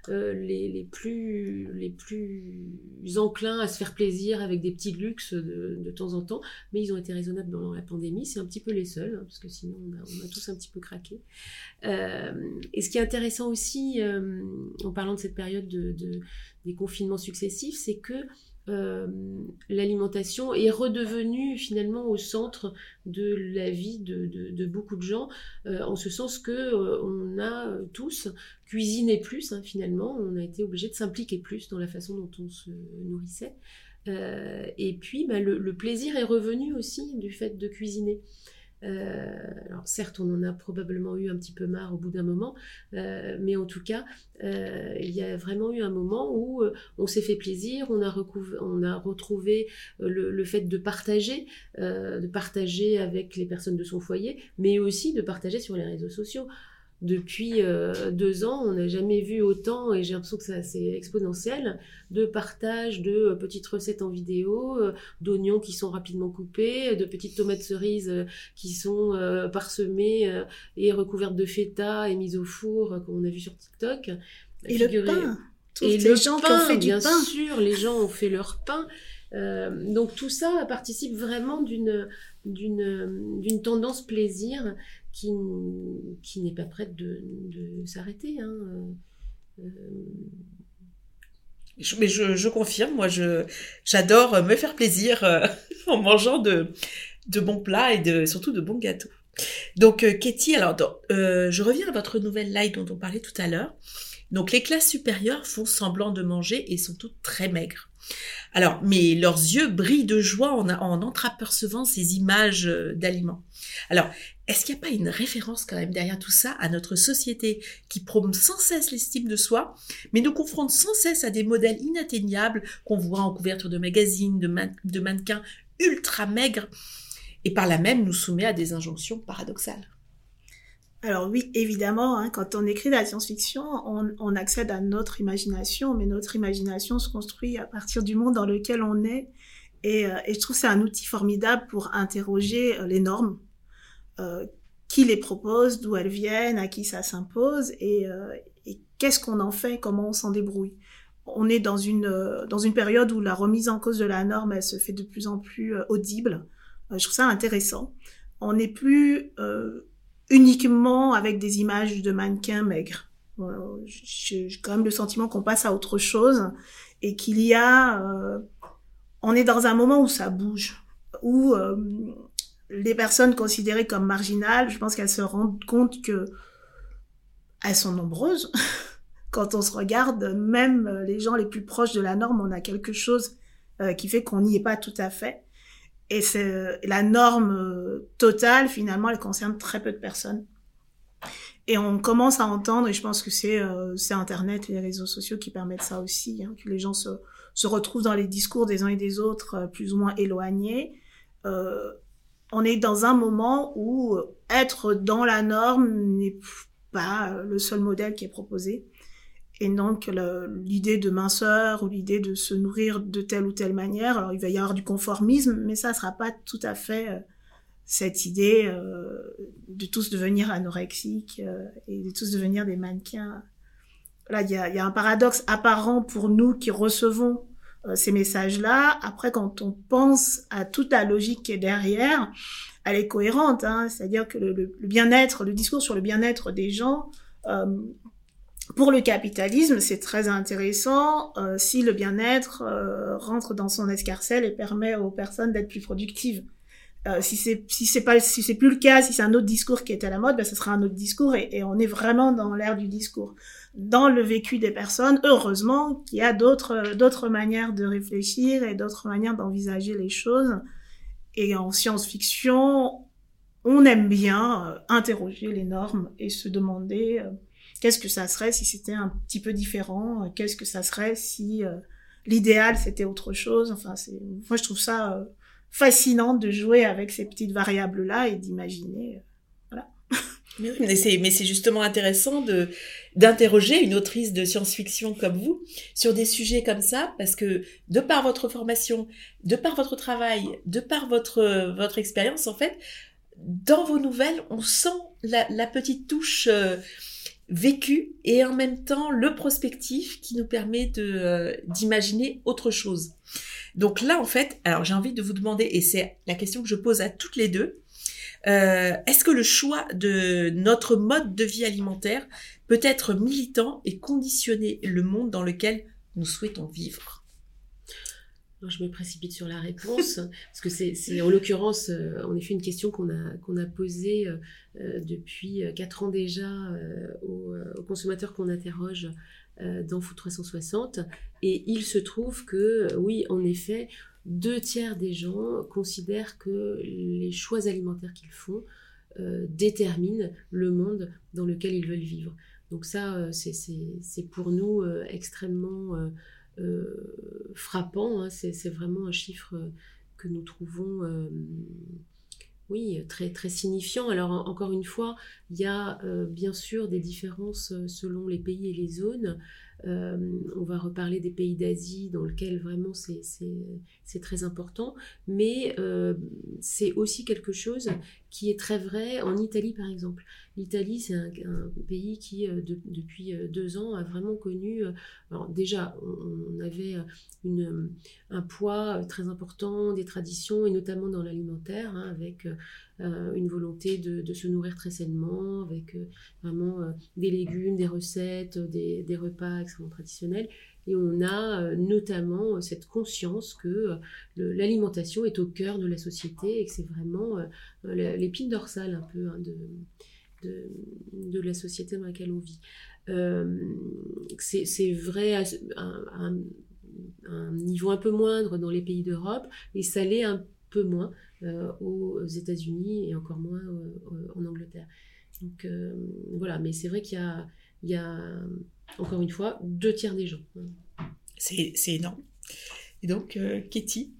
les, plus, les plus enclins à se faire plaisir avec des petits luxes de, de temps en temps, mais ils ont été raisonnables dans la pandémie, c'est un petit peu les seuls, hein, parce que sinon on a, tous un petit peu craqué. et ce qui est intéressant aussi, en parlant de cette période de, de des confinements successifs, c'est que euh, l'alimentation est redevenue finalement au centre de la vie de, beaucoup de gens, euh, en ce sens que euh, on a tous cuisiné plus hein, finalement, on a été obligé de s'impliquer plus dans la façon dont on se nourrissait. et puis bah, le, plaisir est revenu aussi du fait de cuisiner. Euh, alors certes, on en a probablement eu un petit peu marre au bout d'un moment, euh, mais en tout cas, euh, il y a vraiment eu un moment où on s'est fait plaisir, on a, retrouvé le, le, fait de partager, de partager avec les personnes de son foyer, mais aussi de partager sur les réseaux sociaux depuis euh, deux ans, on n'a jamais vu autant, et j'ai l'impression que c'est exponentiel, de partage de euh, petites recettes en vidéo, euh, d'oignons qui sont rapidement coupés, de petites tomates cerises qui sont parsemées et recouvertes de feta et mises au four, comme on a vu sur TikTok.
Et le pain
et les gens qui ont fait du bien sûr, les gens ont fait leur pain. donc tout ça participe vraiment d'une d'une tendance plaisir qui, qui n'est pas prête de, s'arrêter. Hein.
Euh, mais je, confirme, moi je j'adore me faire plaisir euh, en mangeant de, de bons plats et de, surtout de bons gâteaux. Donc euh, Katie, alors je reviens à votre nouvelle live dont on parlait tout à l'heure. Donc les classes supérieures font semblant de manger et sont toutes très maigres. Alors, mais leurs yeux brillent de joie en, en entreapercevant ces images d'aliments. Alors, est-ce qu'il n'y a pas une référence quand même derrière tout ça à notre société qui prône sans cesse l'estime de soi, mais nous confronte sans cesse à des modèles inatteignables qu'on voit en couverture de magazines, de, mannequins ultra maigres, et par là même nous soumet à des injonctions paradoxales?
Alors oui, évidemment, hein, quand on écrit de la science-fiction, on, accède à notre imagination, mais notre imagination se construit à partir du monde dans lequel on est. Et, euh, et je trouve c'est un outil formidable pour interroger euh, les normes, euh, qui les propose, d'où elles viennent, à qui ça s'impose et, euh, et qu'est-ce qu'on en fait, comment on s'en débrouille. On est dans une, euh, dans une période où la remise en cause de la norme, elle se fait de plus en plus audible. je trouve ça intéressant. On n'est plus uniquement avec des images de mannequins maigres. J'ai quand même le sentiment qu'on passe à autre chose et qu'il y a... on est dans un moment où ça bouge, où les personnes considérées comme marginales, je pense qu'elles se rendent compte que elles sont nombreuses. Quand on se regarde, même les gens les plus proches de la norme, on a quelque chose euh, qui fait qu'on n'y est pas tout à fait. Et c'est la norme euh, totale, finalement, elle concerne très peu de personnes. Et on commence à entendre, et je pense que c'est euh, Internet et les réseaux sociaux qui permettent ça aussi, hein, que les gens se, retrouvent dans les discours des uns et des autres plus ou moins éloignés. Euh, on est dans un moment où euh, être dans la norme n'est pas euh, le seul modèle qui est proposé. Et donc l'idée de minceur ou l'idée de se nourrir de telle ou telle manière, alors il va y avoir du conformisme, mais ça ne sera pas tout à fait euh, cette idée de tous devenir anorexiques et de tous devenir des mannequins. Là, il y a, un paradoxe apparent pour nous qui recevons euh, ces messages-là. Après, quand on pense à toute la logique qui est derrière, elle est cohérente. Hein. C'est-à-dire que le, bien-être, le discours sur le bien-être des gens, euh, pour le capitalisme, c'est très intéressant euh, si le bien-être rentre dans son escarcelle et permet aux personnes d'être plus productives. si c'est si c'est si c'est plus le cas, si c'est un autre discours qui est à la mode, ben ce sera un autre discours et, on est vraiment dans l'ère du discours dans le vécu des personnes, heureusement qu'il y a d'autres d'autres manières de réfléchir et d'autres manières d'envisager les choses. Et en science-fiction, on aime bien euh, interroger les normes et se demander euh, qu'est-ce que ça serait si c'était un petit peu différent, euh, qu'est-ce que ça serait si l'idéal c'était autre chose. Enfin, c'est moi je trouve ça fascinant de jouer avec ces petites variables là et d'imaginer
mais c'est justement intéressant de d'interroger une autrice de science-fiction comme vous sur des sujets comme ça, parce que de par votre formation, de par votre travail, de par votre votre expérience, en fait, dans vos nouvelles, on sent la, petite touche euh, vécue et en même temps le prospectif qui nous permet de euh, d'imaginer autre chose. Donc là, en fait, alors j'ai envie de vous demander, et c'est la question que je pose à toutes les deux, euh, est-ce que le choix de notre mode de vie alimentaire peut être militant et conditionner le monde dans lequel nous souhaitons vivre?
Je me précipite sur la réponse, parce que c'est en l'occurrence, euh, en effet, une question qu'on a, a posée euh, depuis quatre ans déjà aux, aux, consommateurs qu'on interroge dans Food 360. Et il se trouve que, oui, en effet, deux tiers des gens considèrent que les choix alimentaires qu'ils font euh, déterminent le monde dans lequel ils veulent vivre. Donc ça, euh, c'est pour nous euh, extrêmement frappant. Hein. C'est vraiment un chiffre que nous trouvons oui, très, très signifiant. Alors, encore une fois, il y a bien sûr des différences selon les pays et les zones. Euh, on va reparler des pays d'Asie dans lesquels vraiment c'est très important, mais euh, c'est aussi quelque chose qui est très vrai en Italie par exemple. L'Italie c'est un, pays qui euh, depuis deux ans a vraiment connu, alors déjà on, avait une, un poids très important des traditions et notamment dans l'alimentaire hein, avec une volonté de, se nourrir très sainement, avec vraiment des légumes, des recettes, des, repas, etc traditionnel. Et on a euh, notamment euh, cette conscience que euh, l'alimentation est au cœur de la société et que c'est vraiment l'épine dorsale un peu hein, de, la société dans laquelle on vit. c'est vrai à, un, niveau un peu moindre dans les pays d'Europe et ça l'est un peu moins aux États-Unis et encore moins en Angleterre. Donc voilà, mais c'est vrai qu'il y a, il y a encore une fois, deux tiers des gens.
C'est énorme. Et donc, euh, Katie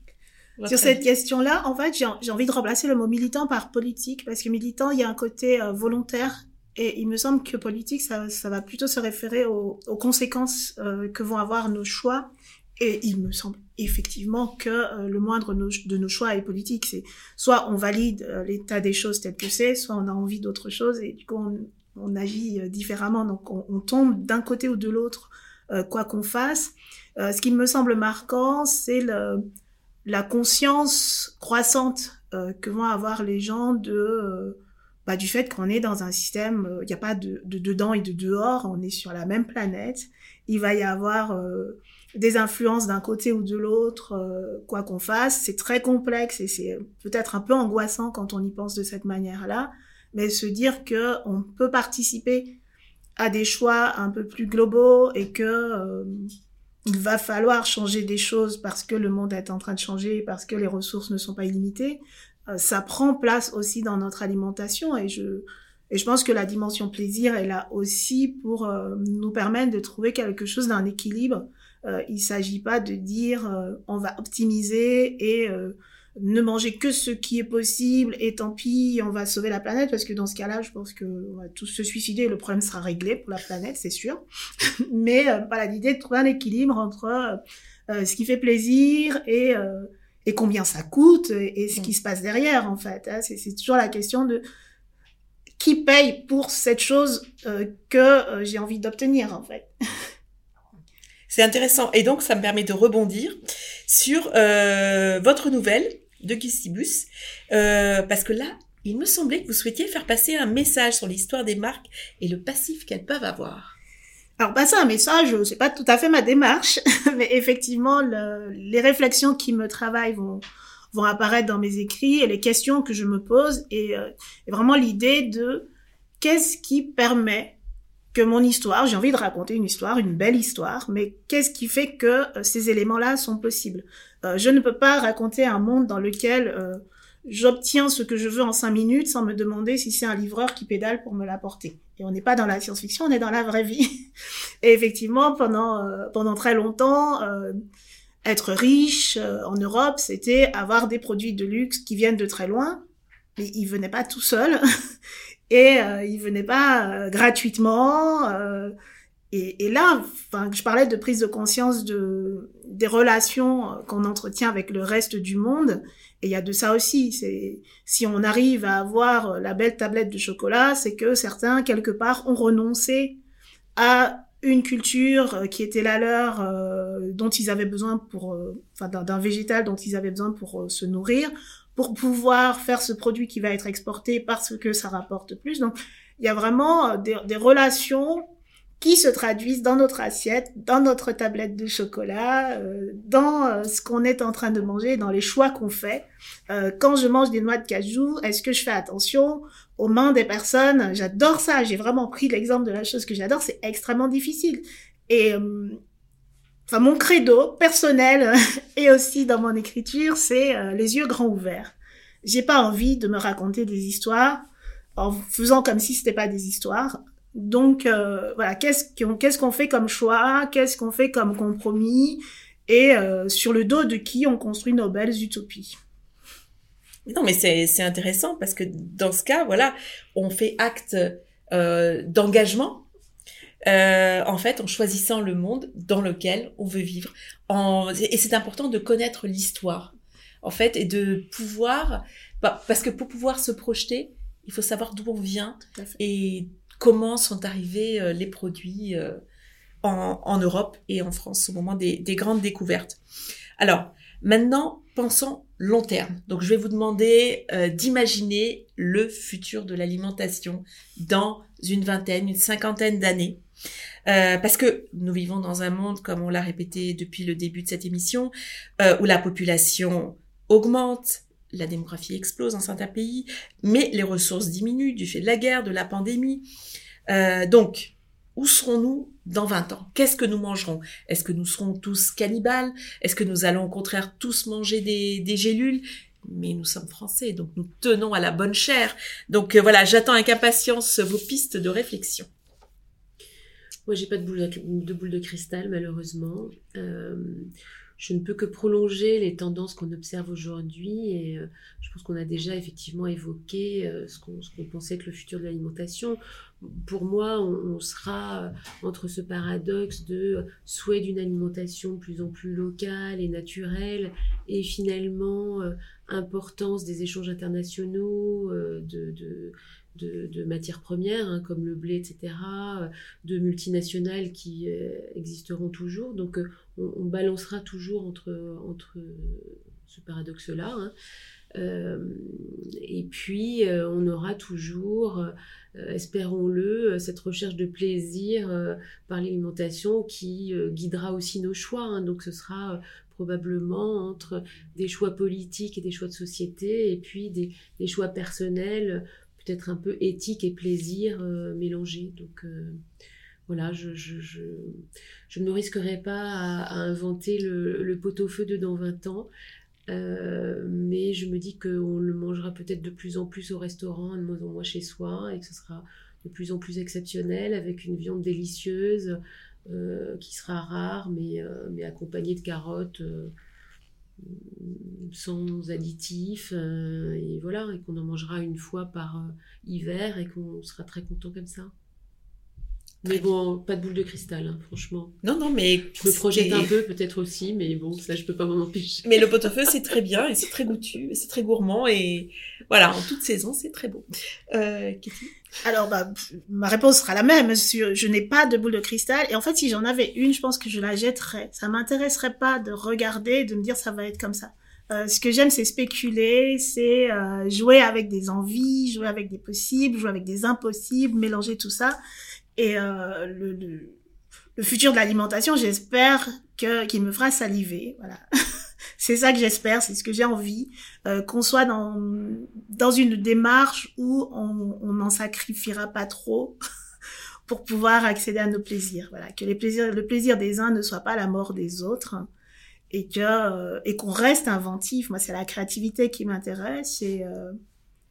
sur cette question-là, en fait, j'ai envie de remplacer le mot militant par politique, parce que militant, il y a un côté euh, volontaire, et il me semble que politique, ça, ça va plutôt se référer aux, conséquences euh, que vont avoir nos choix, et il me semble effectivement que euh, le moindre de nos choix est politique. C'est soit on valide l'état des choses tel que c'est, soit on a envie d'autre chose, et du coup on, on agit euh, différemment, donc on, tombe d'un côté ou de l'autre, euh, quoi qu'on fasse. Euh, ce qui me semble marquant, c'est la conscience croissante que vont avoir les gens de bah, du fait qu'on est dans un système, il n'y a pas de, dedans et de dehors, on est sur la même planète. Il va y avoir des influences d'un côté ou de l'autre, quoi qu'on fasse. C'est très complexe et c'est peut-être un peu angoissant quand on y pense de cette manière-là mais se dire que on peut participer à des choix un peu plus globaux et que euh, il va falloir changer des choses parce que le monde est en train de changer, parce que les ressources ne sont pas illimitées, euh, ça prend place aussi dans notre alimentation et je et je pense que la dimension plaisir est là aussi pour euh, nous permettre de trouver quelque chose d'un équilibre. Il s'agit pas de dire on va optimiser et ne manger que ce qui est possible et tant pis, on va sauver la planète parce que dans ce cas-là, je pense qu'on va tous se suicider et le problème sera réglé pour la planète, c'est sûr. Mais euh, voilà, l'idée de trouver un équilibre entre euh, euh, ce qui fait plaisir et, euh, et combien ça coûte et, ce qui se passe derrière en fait. Hein. C'est toujours la question de qui paye pour cette chose que j'ai envie d'obtenir en fait.
C'est intéressant. Et donc, ça me permet de rebondir sur euh, votre nouvelle de Gustibus, euh, parce que là, il me semblait que vous souhaitiez faire passer un message sur l'histoire des marques et le passif qu'elles peuvent avoir.
Alors passer un message, c'est pas tout à fait ma démarche, mais effectivement, le, les réflexions qui me travaillent vont vont apparaître dans mes écrits et les questions que je me pose et, euh, et vraiment l'idée de qu'est-ce qui permet que mon histoire, j'ai envie de raconter une histoire, une belle histoire, mais qu'est-ce qui fait que euh, ces éléments-là sont possibles? Euh, Je ne peux pas raconter un monde dans lequel euh, j'obtiens ce que je veux en cinq minutes sans me demander si c'est un livreur qui pédale pour me l'apporter. Et on n'est pas dans la science-fiction, on est dans la vraie vie. Et effectivement, pendant pendant très longtemps, être riche en Europe, c'était avoir des produits de luxe qui viennent de très loin, mais ils venaient pas tout seuls. et euh, il venait pas euh, gratuitement. Euh, Et, et là, enfin, je parlais de prise de conscience de des relations qu'on entretient avec le reste du monde. Et il y a de ça aussi. C'est si on arrive à avoir la belle tablette de chocolat, c'est que certains quelque part ont renoncé à une culture euh, qui était la leur, euh, dont ils avaient besoin pour, euh, enfin, d'un végétal dont ils avaient besoin pour se nourrir, pour pouvoir faire ce produit qui va être exporté parce que ça rapporte plus. Donc, il y a vraiment des, des relations qui se traduisent dans notre assiette, dans notre tablette de chocolat, euh, dans euh, ce qu'on est en train de manger, dans les choix qu'on fait. Euh, quand je mange des noix de cajou, est-ce que je fais attention aux mains des personnes? J'adore ça. J'ai vraiment pris l'exemple de la chose que j'adore. C'est extrêmement difficile. Et enfin, mon credo personnel et aussi dans mon écriture, c'est les yeux grands ouverts. J'ai pas envie de me raconter des histoires en faisant comme si c'était pas des histoires. Donc euh, voilà, qu'est-ce qu'on qu'est-ce qu'on fait comme choix, qu'est-ce qu'on fait comme compromis, et euh, sur le dos de qui on construit nos belles utopies.
Non, mais c'est intéressant parce que dans ce cas, voilà, on fait acte euh, en fait, en choisissant le monde dans lequel on veut vivre. En, et c'est important de connaître l'histoire, en fait, et de pouvoir, bah, parce que pour pouvoir se projeter, il faut savoir d'où on vient et comment sont arrivés euh, les produits euh, en, Europe et en France au moment des, grandes découvertes. Alors, maintenant, pensons long terme. Donc, je vais vous demander euh, d'imaginer le futur de l'alimentation dans une vingtaine, une cinquantaine d'années. Parce que nous vivons dans un monde, comme on l'a répété depuis le début de cette émission, où la population augmente, la démographie explose dans certains pays, mais les ressources diminuent du fait de la guerre, de la pandémie. Euh, donc, où serons-nous dans 20 ans? Qu'est-ce que nous mangerons? Est-ce que nous serons tous cannibales? Est-ce que nous allons au contraire tous manger des, gélules? Mais nous sommes français, donc nous tenons à la bonne chair. Donc euh, voilà, j'attends avec impatience vos pistes de réflexion.
Moi, j'ai pas de boule de, boule de cristal, malheureusement. Euh, je ne peux que prolonger les tendances qu'on observe aujourd'hui et euh, je pense qu'on a déjà effectivement évoqué euh, ce qu'on pensait être le futur de l'alimentation. Pour moi, on, sera euh, entre ce paradoxe de souhait d'une alimentation plus en plus locale et naturelle et finalement importance des échanges internationaux, de de, matières premières, hein, comme le blé, etc., euh, de multinationales qui euh, existeront toujours. Donc euh, on, balancera toujours entre, entre ce paradoxe-là. Hein. et puis on aura toujours, espérons-le, cette recherche de plaisir par l'alimentation qui guidera aussi nos choix. Hein. Donc ce sera probablement entre des choix politiques et des choix de société, et puis des, des choix personnels peut-être un peu éthique et plaisir euh, mélangés. Donc euh, voilà, je, ne me risquerai pas à, inventer le, pot-au-feu de dans 20 ans. Euh, mais je me dis qu'on le mangera peut-être de plus en plus au restaurant, de moins en moins chez soi, et que ce sera de plus en plus exceptionnel, avec une viande délicieuse, qui sera rare, mais accompagnée de carottes sans additifs, euh, et voilà, et qu'on en mangera une fois par euh, hiver et qu'on sera très content comme ça. Mais bon, pas de boule de cristal, hein, franchement.
Non, non, mais.
Je me projette un peu, peut-être aussi, mais bon, ça, je peux pas m'en empêcher.
Mais le pot-au-feu, c'est très bien, et c'est très goûtu, c'est très gourmand, et voilà, en toute saison, c'est très beau. Euh, Kitty
Alors, bah, ma réponse sera la même. Je n'ai pas de boule de cristal, et en fait, si j'en avais une, je pense que je la jetterais. Ça m'intéresserait pas de regarder de me dire ça va être comme ça. Euh, ce que j'aime, c'est spéculer, c'est euh, jouer avec des envies, jouer avec des possibles, jouer avec des impossibles, mélanger tout ça. Et euh, le, le, le, futur de l'alimentation, j'espère que qu'il me fera saliver. Voilà. c'est ça que j'espère, c'est ce que j'ai envie, euh, qu'on soit dans dans une démarche où on n'en sacrifiera pas trop pour pouvoir accéder à nos plaisirs. Voilà, que les plaisirs, le plaisir des uns ne soit pas la mort des autres et que euh, et qu'on reste inventif. Moi, c'est la créativité qui m'intéresse et euh,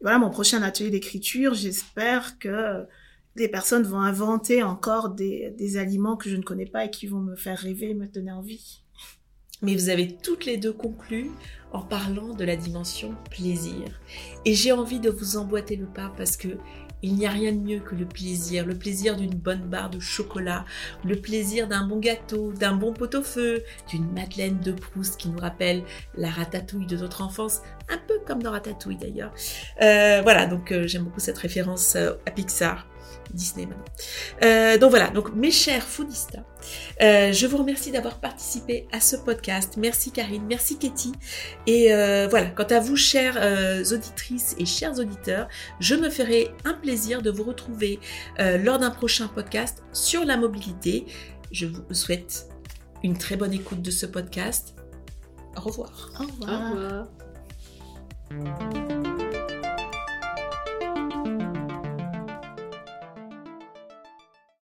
voilà mon prochain atelier d'écriture. J'espère que des personnes vont inventer encore des, des aliments que je ne connais pas et qui vont me faire rêver, me donner envie.
Mais vous avez toutes les deux conclu en parlant de la dimension plaisir. Et j'ai envie de vous emboîter le pas parce que Il n'y a rien de mieux que le plaisir, le plaisir d'une bonne barre de chocolat, le plaisir d'un bon gâteau, d'un bon pot-au-feu, d'une madeleine de Proust qui nous rappelle la ratatouille de notre enfance, un peu comme dans Ratatouille d'ailleurs. Euh, voilà, donc euh, j'aime beaucoup cette référence euh, à Pixar. Disney maintenant. Euh, donc voilà, donc mes chers foodistas, euh, je vous remercie d'avoir participé à ce podcast. Merci Karine, merci Katie. Et euh, voilà, quant à vous, chères euh, auditrices et chers auditeurs, je me ferai un plaisir de vous retrouver euh, lors d'un prochain podcast sur la mobilité. Je vous souhaite une très bonne écoute de ce podcast. Au revoir.
Au
Au
revoir.
revoir.